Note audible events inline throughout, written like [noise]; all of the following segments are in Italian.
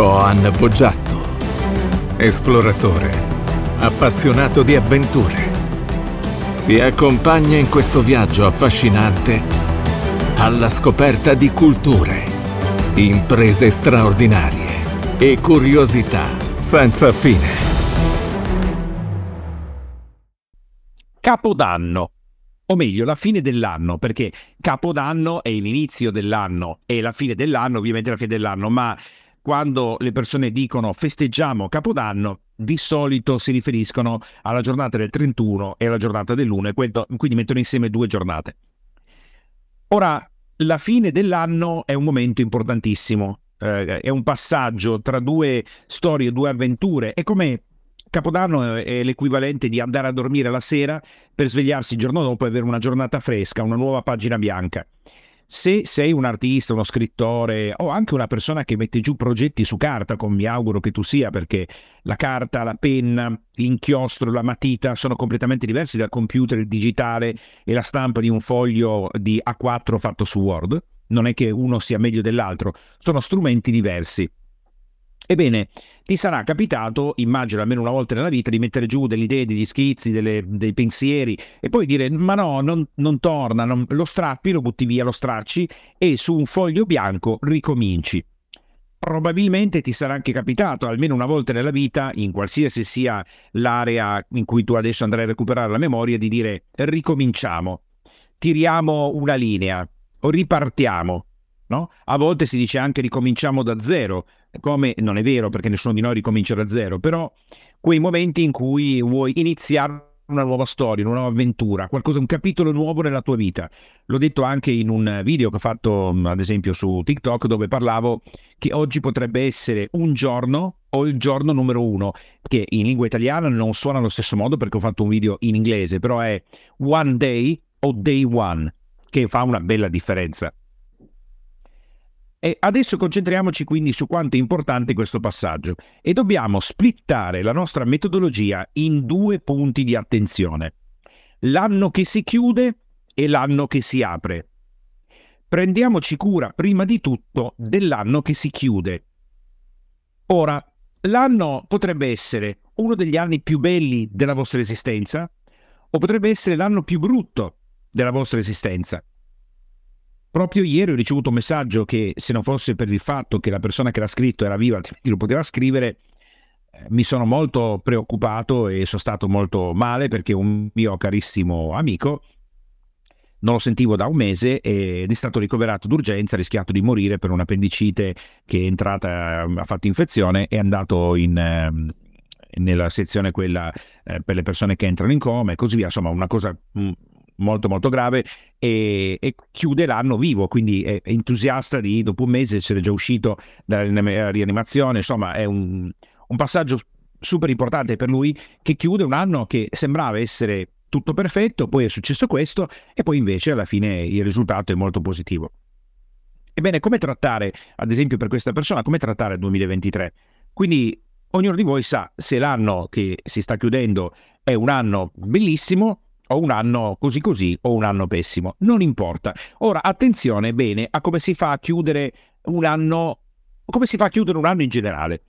Coan Boggiatto, esploratore, appassionato di avventure. Ti accompagna in questo viaggio affascinante alla scoperta di culture, imprese straordinarie e curiosità senza fine. Capodanno o meglio la fine dell'anno, perché Capodanno è l'inizio dell'anno e la fine dell'anno ovviamente è la fine dell'anno, ma quando le persone dicono festeggiamo Capodanno, di solito si riferiscono alla giornata del 31 e alla giornata dell'1, quindi mettono insieme due giornate. Ora, la fine dell'anno è un momento importantissimo, eh, è un passaggio tra due storie, due avventure, è come Capodanno è l'equivalente di andare a dormire la sera per svegliarsi il giorno dopo e avere una giornata fresca, una nuova pagina bianca se sei un artista, uno scrittore o anche una persona che mette giù progetti su carta, come mi auguro che tu sia, perché la carta, la penna, l'inchiostro, la matita sono completamente diversi dal computer, il digitale e la stampa di un foglio di A4 fatto su Word. Non è che uno sia meglio dell'altro, sono strumenti diversi. Ebbene, ti sarà capitato, immagino almeno una volta nella vita, di mettere giù delle idee, degli schizzi, delle, dei pensieri e poi dire ma no, non, non torna, non, lo strappi, lo butti via, lo stracci e su un foglio bianco ricominci. Probabilmente ti sarà anche capitato almeno una volta nella vita, in qualsiasi sia l'area in cui tu adesso andrai a recuperare la memoria, di dire ricominciamo, tiriamo una linea o ripartiamo. No? A volte si dice anche ricominciamo da zero, come non è vero perché nessuno di noi ricomincia da zero, però quei momenti in cui vuoi iniziare una nuova storia, una nuova avventura, qualcosa, un capitolo nuovo nella tua vita. L'ho detto anche in un video che ho fatto, ad esempio, su TikTok, dove parlavo che oggi potrebbe essere un giorno o il giorno numero uno, che in lingua italiana non suona allo stesso modo perché ho fatto un video in inglese, però è one day o day one, che fa una bella differenza. E adesso concentriamoci quindi su quanto è importante questo passaggio e dobbiamo splittare la nostra metodologia in due punti di attenzione. L'anno che si chiude e l'anno che si apre. Prendiamoci cura prima di tutto dell'anno che si chiude. Ora, l'anno potrebbe essere uno degli anni più belli della vostra esistenza o potrebbe essere l'anno più brutto della vostra esistenza. Proprio ieri ho ricevuto un messaggio che se non fosse per il fatto che la persona che l'ha scritto era viva, altrimenti lo poteva scrivere, eh, mi sono molto preoccupato e sono stato molto male perché un mio carissimo amico non lo sentivo da un mese ed è stato ricoverato d'urgenza, ha rischiato di morire per un'appendicite che è entrata, ha fatto infezione, è andato in, ehm, nella sezione quella eh, per le persone che entrano in coma e così via, insomma una cosa mm, molto molto grave e, e, chiude l'anno vivo, quindi è entusiasta di dopo un mese essere già uscito dalla rianimazione, insomma è un, un passaggio super importante per lui che chiude un anno che sembrava essere tutto perfetto, poi è successo questo e poi invece alla fine il risultato è molto positivo. Ebbene, come trattare, ad esempio per questa persona, come trattare il 2023? Quindi ognuno di voi sa se l'anno che si sta chiudendo è un anno bellissimo o un anno così così o un anno pessimo, non importa. Ora attenzione bene a come si fa a chiudere un anno, come si fa a chiudere un anno in generale.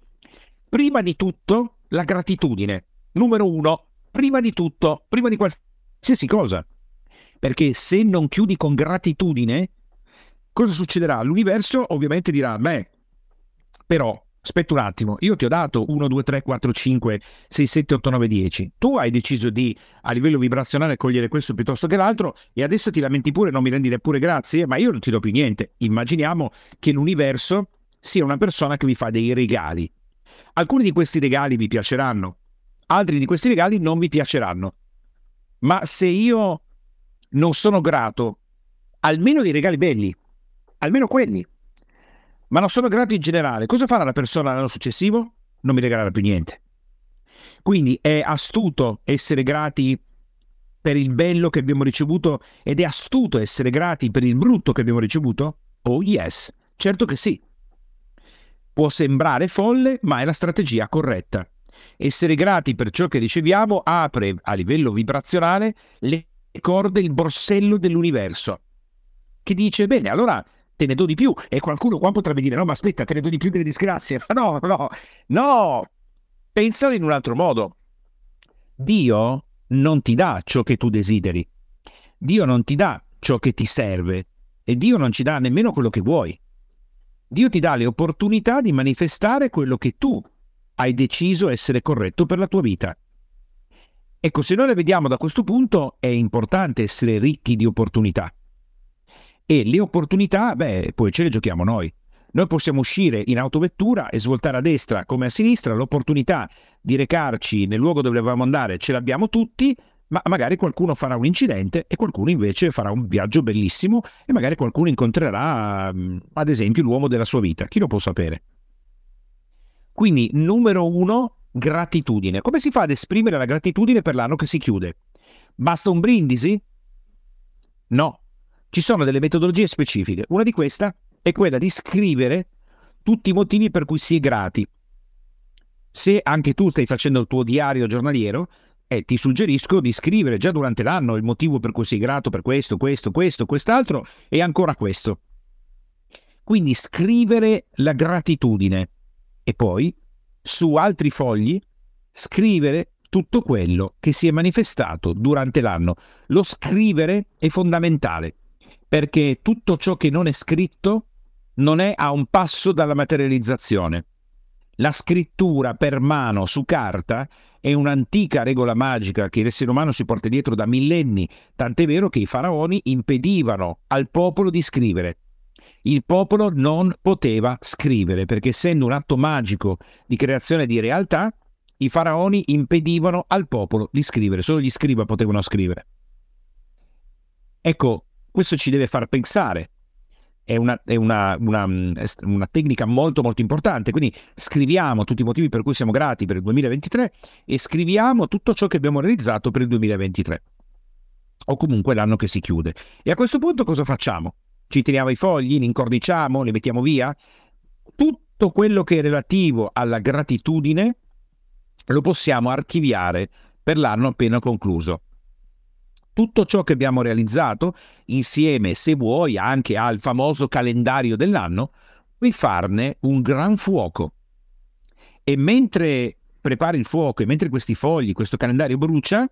Prima di tutto la gratitudine, numero uno, prima di tutto, prima di qualsiasi cosa. Perché se non chiudi con gratitudine, cosa succederà? L'universo ovviamente dirà, beh, però Aspetta un attimo, io ti ho dato 1, 2, 3, 4, 5, 6, 7, 8, 9, 10. Tu hai deciso di a livello vibrazionale cogliere questo piuttosto che l'altro e adesso ti lamenti pure, non mi rendi neppure grazie, ma io non ti do più niente. Immaginiamo che l'universo sia una persona che vi fa dei regali. Alcuni di questi regali vi piaceranno, altri di questi regali non vi piaceranno. Ma se io non sono grato almeno dei regali belli, almeno quelli, ma non sono grato in generale, cosa farà la persona l'anno successivo? Non mi regalerà più niente. Quindi è astuto essere grati per il bello che abbiamo ricevuto ed è astuto essere grati per il brutto che abbiamo ricevuto? Oh yes, certo che sì. Può sembrare folle, ma è la strategia corretta. Essere grati per ciò che riceviamo apre a livello vibrazionale le corde, il borsello dell'universo, che dice, bene, allora te ne do di più. E qualcuno qua potrebbe dire: no, ma aspetta, te ne do di più delle disgrazie. [laughs] No, no, no. Pensalo in un altro modo. Dio non ti dà ciò che tu desideri. Dio non ti dà ciò che ti serve e Dio non ci dà nemmeno quello che vuoi. Dio ti dà le opportunità di manifestare quello che tu hai deciso essere corretto per la tua vita. Ecco, se noi le vediamo da questo punto, è importante essere ricchi di opportunità. E le opportunità, beh, poi ce le giochiamo noi. Noi possiamo uscire in autovettura e svoltare a destra come a sinistra, l'opportunità di recarci nel luogo dove volevamo andare ce l'abbiamo tutti, ma magari qualcuno farà un incidente e qualcuno invece farà un viaggio bellissimo e magari qualcuno incontrerà, ad esempio, l'uomo della sua vita. Chi lo può sapere? Quindi, numero uno, gratitudine. Come si fa ad esprimere la gratitudine per l'anno che si chiude? Basta un brindisi? No. Ci sono delle metodologie specifiche. Una di queste è quella di scrivere tutti i motivi per cui si è grati. Se anche tu stai facendo il tuo diario giornaliero, eh, ti suggerisco di scrivere già durante l'anno il motivo per cui sei grato per questo, questo, questo, quest'altro e ancora questo. Quindi scrivere la gratitudine e poi su altri fogli scrivere tutto quello che si è manifestato durante l'anno. Lo scrivere è fondamentale perché tutto ciò che non è scritto non è a un passo dalla materializzazione. La scrittura per mano su carta è un'antica regola magica che l'essere umano si porta dietro da millenni, tant'è vero che i faraoni impedivano al popolo di scrivere. Il popolo non poteva scrivere perché essendo un atto magico di creazione di realtà, i faraoni impedivano al popolo di scrivere, solo gli scriba potevano scrivere. Ecco, questo ci deve far pensare è, una, è una, una, una, tecnica molto molto importante. Quindi scriviamo tutti i motivi per cui siamo grati per il 2023 e scriviamo tutto ciò che abbiamo realizzato per il 2023 o comunque l'anno che si chiude. E a questo punto cosa facciamo? Ci tiriamo i fogli, li incorniciamo, li mettiamo via? Tutto quello che è relativo alla gratitudine lo possiamo archiviare per l'anno appena concluso tutto ciò che abbiamo realizzato, insieme, se vuoi, anche al famoso calendario dell'anno, puoi farne un gran fuoco. E mentre prepari il fuoco e mentre questi fogli, questo calendario brucia,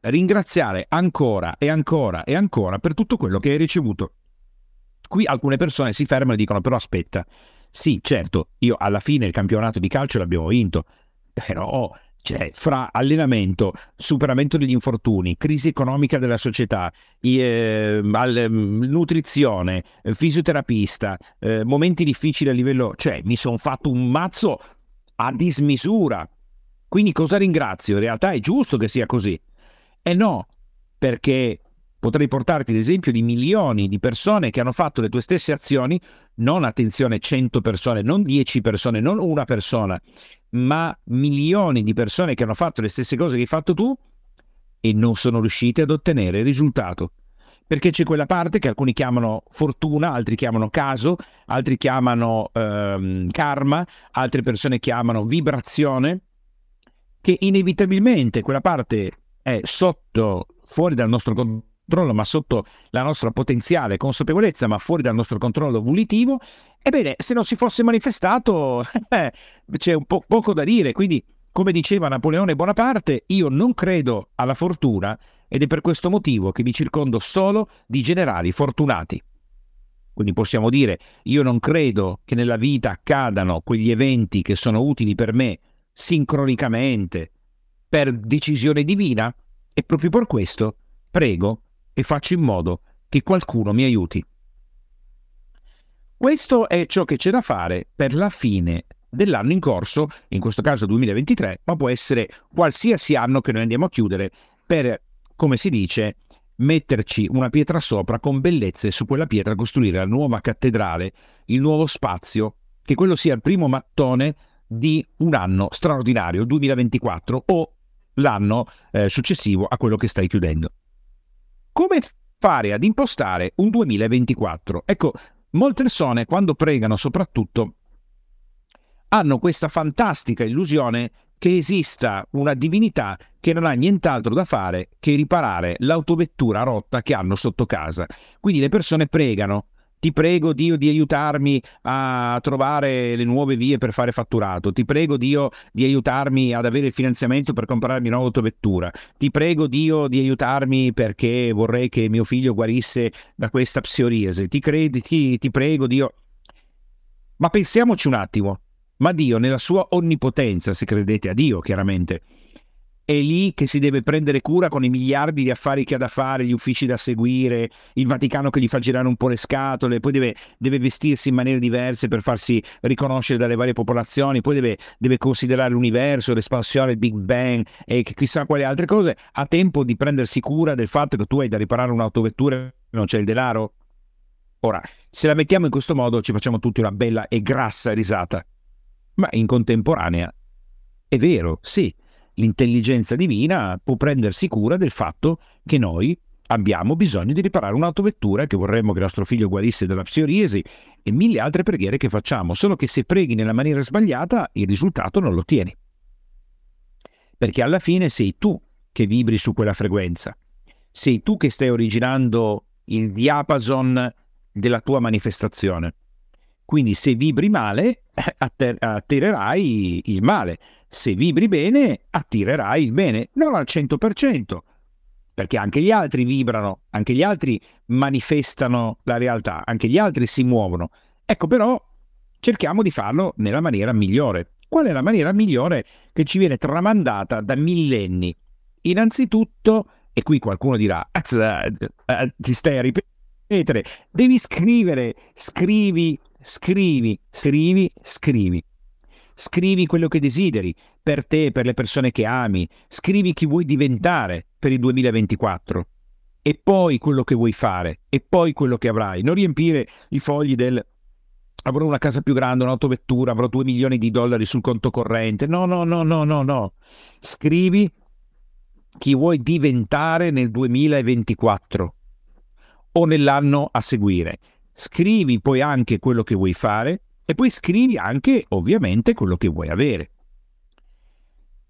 ringraziare ancora e ancora e ancora per tutto quello che hai ricevuto. Qui alcune persone si fermano e dicono però aspetta, sì certo, io alla fine il campionato di calcio l'abbiamo vinto, però cioè, fra allenamento, superamento degli infortuni, crisi economica della società, eh, al, nutrizione, fisioterapista, eh, momenti difficili a livello... cioè, mi sono fatto un mazzo a dismisura. Quindi cosa ringrazio? In realtà è giusto che sia così. E no, perché potrei portarti l'esempio di milioni di persone che hanno fatto le tue stesse azioni, non attenzione 100 persone, non 10 persone, non una persona, ma milioni di persone che hanno fatto le stesse cose che hai fatto tu e non sono riuscite ad ottenere il risultato. Perché c'è quella parte che alcuni chiamano fortuna, altri chiamano caso, altri chiamano ehm, karma, altre persone chiamano vibrazione, che inevitabilmente quella parte è sotto, fuori dal nostro controllo controllo, ma sotto la nostra potenziale consapevolezza, ma fuori dal nostro controllo volitivo, ebbene, se non si fosse manifestato, [laughs] eh, c'è un po- poco da dire. Quindi, come diceva Napoleone Bonaparte, io non credo alla fortuna ed è per questo motivo che mi circondo solo di generali fortunati. Quindi possiamo dire, io non credo che nella vita accadano quegli eventi che sono utili per me sincronicamente, per decisione divina, e proprio per questo prego e faccio in modo che qualcuno mi aiuti. Questo è ciò che c'è da fare per la fine dell'anno in corso, in questo caso 2023, ma può essere qualsiasi anno che noi andiamo a chiudere per, come si dice, metterci una pietra sopra con bellezze su quella pietra costruire la nuova cattedrale, il nuovo spazio, che quello sia il primo mattone di un anno straordinario, 2024 o l'anno eh, successivo a quello che stai chiudendo. Come fare ad impostare un 2024? Ecco, molte persone quando pregano soprattutto hanno questa fantastica illusione che esista una divinità che non ha nient'altro da fare che riparare l'autovettura rotta che hanno sotto casa. Quindi le persone pregano Ti prego Dio di aiutarmi a trovare le nuove vie per fare fatturato. Ti prego Dio di aiutarmi ad avere il finanziamento per comprarmi una autovettura. Ti prego Dio di aiutarmi perché vorrei che mio figlio guarisse da questa psoriasi. Ti, credi, ti, ti prego Dio. Ma pensiamoci un attimo. Ma Dio, nella sua onnipotenza, se credete a Dio chiaramente, è lì che si deve prendere cura con i miliardi di affari che ha da fare, gli uffici da seguire, il Vaticano che gli fa girare un po' le scatole, poi deve, deve vestirsi in maniere diverse per farsi riconoscere dalle varie popolazioni, poi deve, deve considerare l'universo, l'espansione, il Big Bang e chissà quali altre cose. Ha tempo di prendersi cura del fatto che tu hai da riparare un'autovettura e non c'è il denaro? Ora, se la mettiamo in questo modo ci facciamo tutti una bella e grassa risata. Ma in contemporanea è vero, sì l'intelligenza divina può prendersi cura del fatto che noi abbiamo bisogno di riparare un'autovettura che vorremmo che nostro figlio guarisse dalla psoriasi e mille altre preghiere che facciamo, solo che se preghi nella maniera sbagliata il risultato non lo ottieni. Perché alla fine sei tu che vibri su quella frequenza, sei tu che stai originando il diapason della tua manifestazione. Quindi se vibri male, attirerai il male se vibri bene, attirerai il bene, non al 100%, perché anche gli altri vibrano, anche gli altri manifestano la realtà, anche gli altri si muovono. Ecco però, cerchiamo di farlo nella maniera migliore. Qual è la maniera migliore che ci viene tramandata da millenni? Innanzitutto, e qui qualcuno dirà, eh, ti stai a ripetere, devi scrivere, scrivi, scrivi, scrivi, scrivi. Scrivi quello che desideri per te, per le persone che ami. Scrivi chi vuoi diventare per il 2024. E poi quello che vuoi fare. E poi quello che avrai. Non riempire i fogli del avrò una casa più grande, un'autovettura, avrò 2 milioni di dollari sul conto corrente. No, no, no, no, no, no. Scrivi chi vuoi diventare nel 2024 o nell'anno a seguire. Scrivi poi anche quello che vuoi fare e poi scrivi anche, ovviamente, quello che vuoi avere.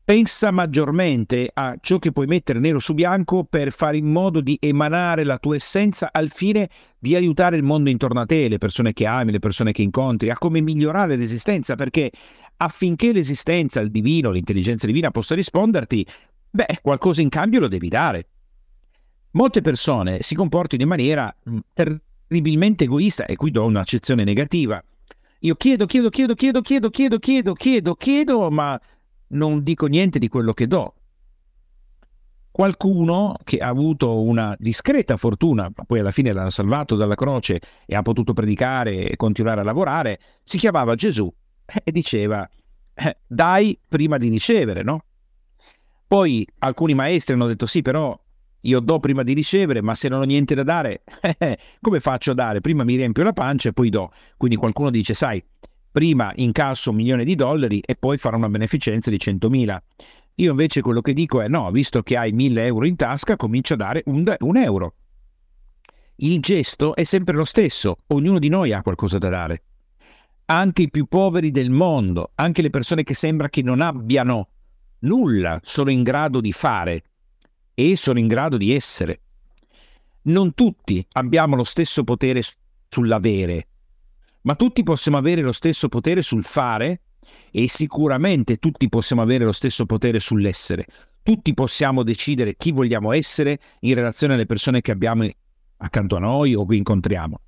Pensa maggiormente a ciò che puoi mettere nero su bianco per fare in modo di emanare la tua essenza al fine di aiutare il mondo intorno a te, le persone che ami, le persone che incontri, a come migliorare l'esistenza, perché affinché l'esistenza, il divino, l'intelligenza divina possa risponderti, beh, qualcosa in cambio lo devi dare. Molte persone si comportano in maniera mm, terribilmente egoista, e qui do un'accezione negativa, io chiedo, chiedo, chiedo, chiedo, chiedo, chiedo, chiedo, chiedo, chiedo, ma non dico niente di quello che do. Qualcuno che ha avuto una discreta fortuna, ma poi alla fine l'ha salvato dalla croce e ha potuto predicare e continuare a lavorare, si chiamava Gesù e diceva eh, dai prima di ricevere, no? Poi alcuni maestri hanno detto sì, però io do prima di ricevere, ma se non ho niente da dare, [laughs] come faccio a dare? Prima mi riempio la pancia e poi do. Quindi qualcuno dice, sai, prima incasso un milione di dollari e poi farò una beneficenza di 100.000. Io invece quello che dico è no, visto che hai 1000 euro in tasca, comincia a dare un, un euro. Il gesto è sempre lo stesso, ognuno di noi ha qualcosa da dare. Anche i più poveri del mondo, anche le persone che sembra che non abbiano nulla, sono in grado di fare e sono in grado di essere. Non tutti abbiamo lo stesso potere sull'avere, ma tutti possiamo avere lo stesso potere sul fare e sicuramente tutti possiamo avere lo stesso potere sull'essere. Tutti possiamo decidere chi vogliamo essere in relazione alle persone che abbiamo accanto a noi o che incontriamo.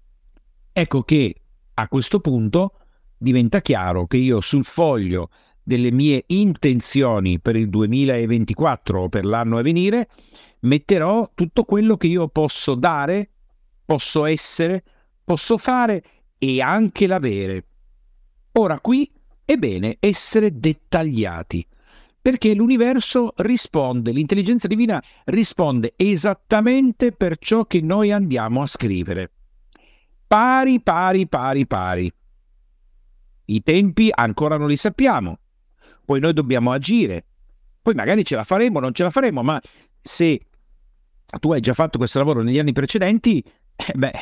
Ecco che a questo punto diventa chiaro che io sul foglio delle mie intenzioni per il 2024 o per l'anno a venire, metterò tutto quello che io posso dare, posso essere, posso fare e anche l'avere. Ora qui è bene essere dettagliati, perché l'universo risponde, l'intelligenza divina risponde esattamente per ciò che noi andiamo a scrivere. Pari, pari, pari, pari. I tempi ancora non li sappiamo, poi noi dobbiamo agire. Poi magari ce la faremo, non ce la faremo, ma se tu hai già fatto questo lavoro negli anni precedenti, eh beh,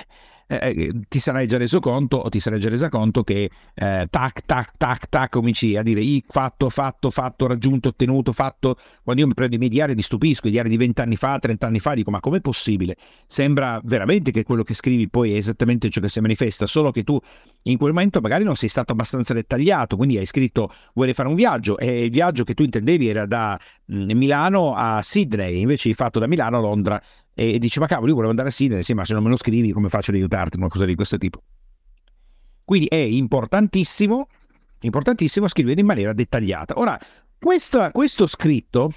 eh, eh, ti sarai già reso conto o ti sarai già resa conto che eh, tac, tac, tac, tac, cominci a dire fatto, fatto, fatto, raggiunto, ottenuto, fatto. Quando io mi prendo i miei diari mi stupisco, i diari di vent'anni fa, trent'anni fa, dico ma com'è possibile? Sembra veramente che quello che scrivi poi è esattamente ciò che si manifesta, solo che tu in quel momento magari non sei stato abbastanza dettagliato, quindi hai scritto vuoi fare un viaggio e il viaggio che tu intendevi era da mm, Milano a Sydney, invece hai fatto da Milano a Londra e dici ma cavolo io volevo andare a Sydney, sì ma se non me lo scrivi come faccio ad aiutarti, una cosa di questo tipo. Quindi è importantissimo, importantissimo scrivere in maniera dettagliata. Ora, questo, questo scritto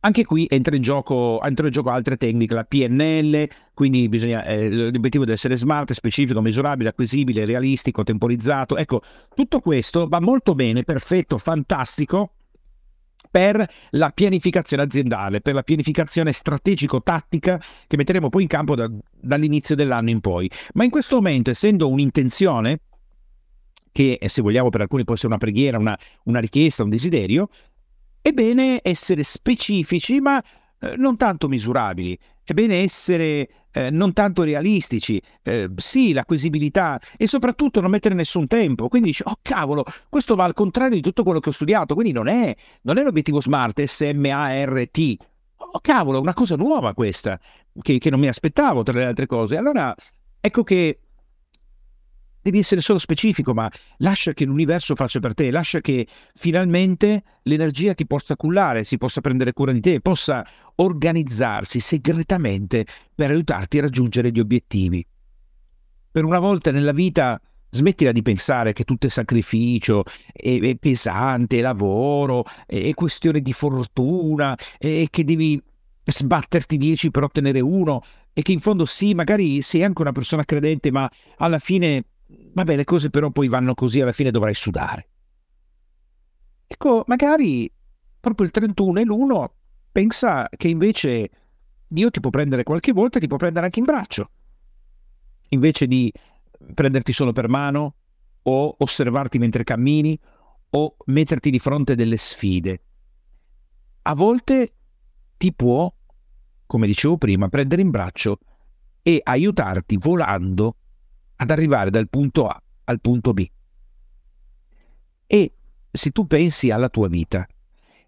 anche qui entra in, gioco, entra in gioco altre tecniche, la PNL, quindi bisogna, eh, l'obiettivo deve essere smart, specifico, misurabile, acquisibile, realistico, temporizzato. Ecco, tutto questo va molto bene, perfetto, fantastico per la pianificazione aziendale, per la pianificazione strategico-tattica che metteremo poi in campo da, dall'inizio dell'anno in poi. Ma in questo momento, essendo un'intenzione, che se vogliamo per alcuni può essere una preghiera, una, una richiesta, un desiderio, è bene essere specifici, ma eh, non tanto misurabili. È bene essere eh, non tanto realistici, eh, sì, l'acquisibilità e soprattutto non mettere nessun tempo. Quindi dici, oh cavolo, questo va al contrario di tutto quello che ho studiato, quindi non è, non è l'obiettivo SMART, S-M-A-R-T. Oh cavolo, una cosa nuova questa, che, che non mi aspettavo tra le altre cose. Allora, ecco che devi essere solo specifico, ma lascia che l'universo faccia per te, lascia che finalmente l'energia ti possa cullare, si possa prendere cura di te, possa organizzarsi segretamente per aiutarti a raggiungere gli obiettivi. Per una volta nella vita smettila di pensare che tutto è sacrificio, è, è pesante, è lavoro, è, è questione di fortuna, e che devi sbatterti dieci per ottenere uno e che in fondo sì, magari sei anche una persona credente, ma alla fine vabbè, le cose però poi vanno così, alla fine dovrai sudare. Ecco, magari proprio il 31 e l'1 pensa che invece Dio ti può prendere qualche volta, ti può prendere anche in braccio. Invece di prenderti solo per mano o osservarti mentre cammini o metterti di fronte delle sfide. A volte ti può, come dicevo prima, prendere in braccio e aiutarti volando ad arrivare dal punto A al punto B. E se tu pensi alla tua vita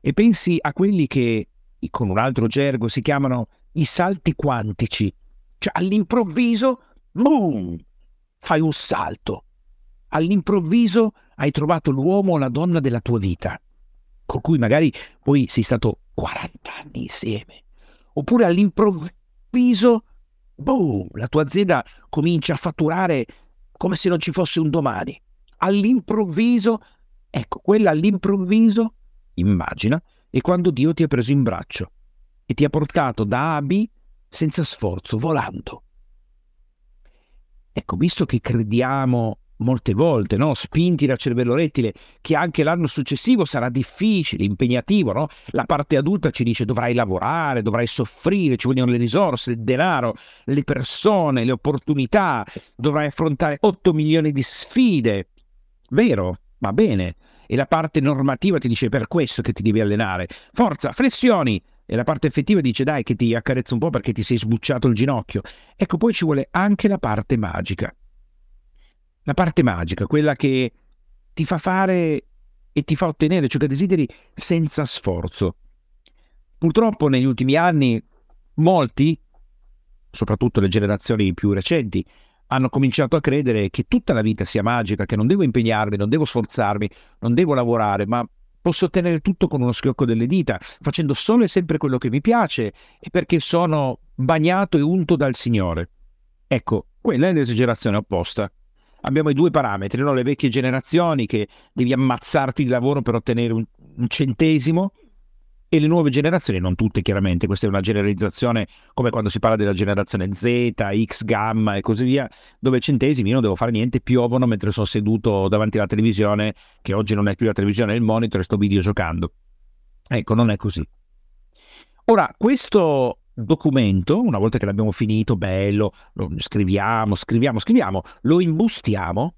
e pensi a quelli che con un altro gergo si chiamano i salti quantici, cioè all'improvviso, boom, fai un salto. All'improvviso hai trovato l'uomo o la donna della tua vita, con cui magari poi sei stato 40 anni insieme. Oppure all'improvviso boom, la tua azienda comincia a fatturare come se non ci fosse un domani. All'improvviso, ecco, quella all'improvviso, immagina, è quando Dio ti ha preso in braccio e ti ha portato da A a B senza sforzo, volando. Ecco, visto che crediamo molte volte, no? spinti dal cervello rettile, che anche l'anno successivo sarà difficile, impegnativo. No? La parte adulta ci dice dovrai lavorare, dovrai soffrire, ci vogliono le risorse, il denaro, le persone, le opportunità, dovrai affrontare 8 milioni di sfide. Vero, va bene. E la parte normativa ti dice per questo che ti devi allenare. Forza, flessioni! E la parte effettiva dice dai che ti accarezzo un po' perché ti sei sbucciato il ginocchio. Ecco, poi ci vuole anche la parte magica la parte magica, quella che ti fa fare e ti fa ottenere ciò che desideri senza sforzo. Purtroppo negli ultimi anni molti, soprattutto le generazioni più recenti, hanno cominciato a credere che tutta la vita sia magica, che non devo impegnarmi, non devo sforzarmi, non devo lavorare, ma posso ottenere tutto con uno schiocco delle dita, facendo solo e sempre quello che mi piace e perché sono bagnato e unto dal Signore. Ecco, quella è l'esagerazione opposta abbiamo i due parametri, no? le vecchie generazioni che devi ammazzarti di lavoro per ottenere un, un centesimo e le nuove generazioni, non tutte chiaramente, questa è una generalizzazione come quando si parla della generazione Z, X, gamma e così via, dove centesimi io non devo fare niente, piovono mentre sono seduto davanti alla televisione, che oggi non è più la televisione, è il monitor e sto videogiocando. Ecco, non è così. Ora, questo documento, una volta che l'abbiamo finito, bello, lo scriviamo, scriviamo, scriviamo, lo imbustiamo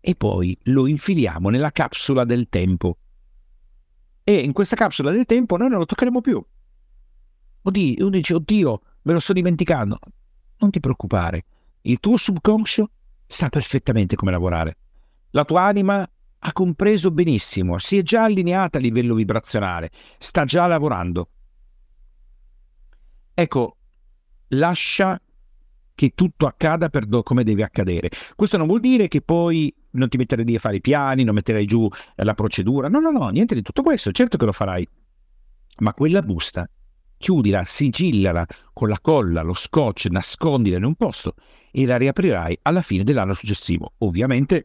e poi lo infiliamo nella capsula del tempo. E in questa capsula del tempo noi non lo toccheremo più. Oddio, uno dice, oddio, me lo sto dimenticando. Non ti preoccupare, Il tuo subconscio sa perfettamente come lavorare. La tua anima ha compreso benissimo, si è già allineata a livello vibrazionale, sta già lavorando. Ecco, lascia che tutto accada per do- come deve accadere. Questo non vuol dire che poi non ti metterai lì a fare i piani, non metterai giù eh, la procedura. No, no, no, niente di tutto questo. Certo che lo farai. Ma quella busta, chiudila, sigillala con la colla, lo scotch, nascondila in un posto e la riaprirai alla fine dell'anno successivo. Ovviamente,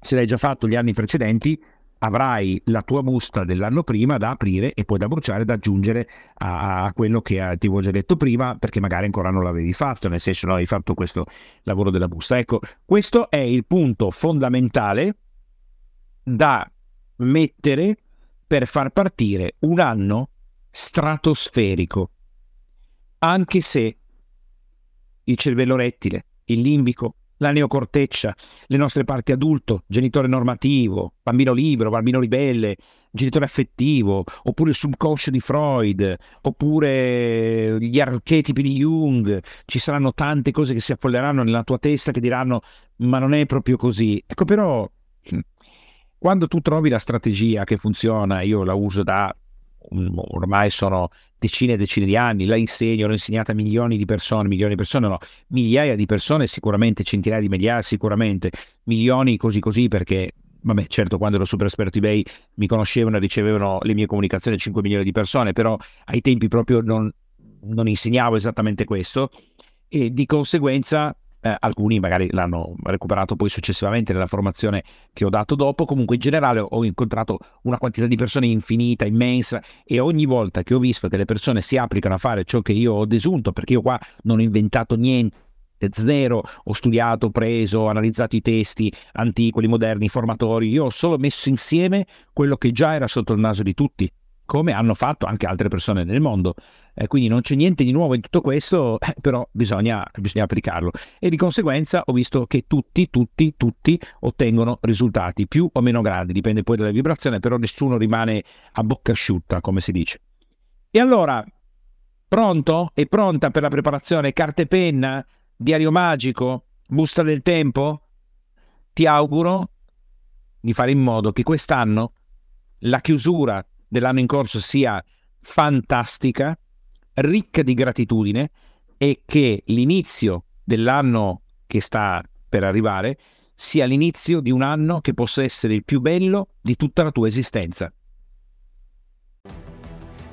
se l'hai già fatto gli anni precedenti, avrai la tua busta dell'anno prima da aprire e poi da bruciare, da aggiungere a, a quello che eh, ti avevo già detto prima, perché magari ancora non l'avevi fatto, nel senso non avevi fatto questo lavoro della busta. Ecco, questo è il punto fondamentale da mettere per far partire un anno stratosferico, anche se il cervello rettile, il limbico, la neocorteccia, le nostre parti adulto, genitore normativo, bambino libero, bambino ribelle, genitore affettivo, oppure il subconscio di Freud, oppure gli archetipi di Jung, ci saranno tante cose che si affolleranno nella tua testa che diranno ma non è proprio così. Ecco però, quando tu trovi la strategia che funziona, io la uso da ormai sono decine e decine di anni, la insegno, l'ho insegnata a milioni di persone, milioni di persone, no, migliaia di persone sicuramente, centinaia di migliaia sicuramente, milioni così così perché, vabbè certo quando ero super esperto eBay mi conoscevano e ricevevano le mie comunicazioni 5 milioni di persone, però ai tempi proprio non, non insegnavo esattamente questo. E di conseguenza eh, alcuni magari l'hanno recuperato poi successivamente nella formazione che ho dato dopo, comunque in generale ho incontrato una quantità di persone infinita, immensa e ogni volta che ho visto che le persone si applicano a fare ciò che io ho desunto, perché io qua non ho inventato niente, zero, ho studiato, preso, analizzato i testi antichi, quelli moderni, formatori, io ho solo messo insieme quello che già era sotto il naso di tutti come hanno fatto anche altre persone nel mondo. Eh, quindi non c'è niente di nuovo in tutto questo, [laughs] eh, però bisogna, bisogna, applicarlo. E di conseguenza ho visto che tutti, tutti, tutti ottengono risultati più o meno grandi, dipende poi dalla vibrazione, però nessuno rimane a bocca asciutta, come si dice. E allora, pronto? E pronta per la preparazione? Carte e penna? Diario magico? Busta del tempo? Ti auguro di fare in modo che quest'anno la chiusura dell'anno in corso sia fantastica, ricca di gratitudine e che l'inizio dell'anno che sta per arrivare sia l'inizio di un anno che possa essere il più bello di tutta la tua esistenza.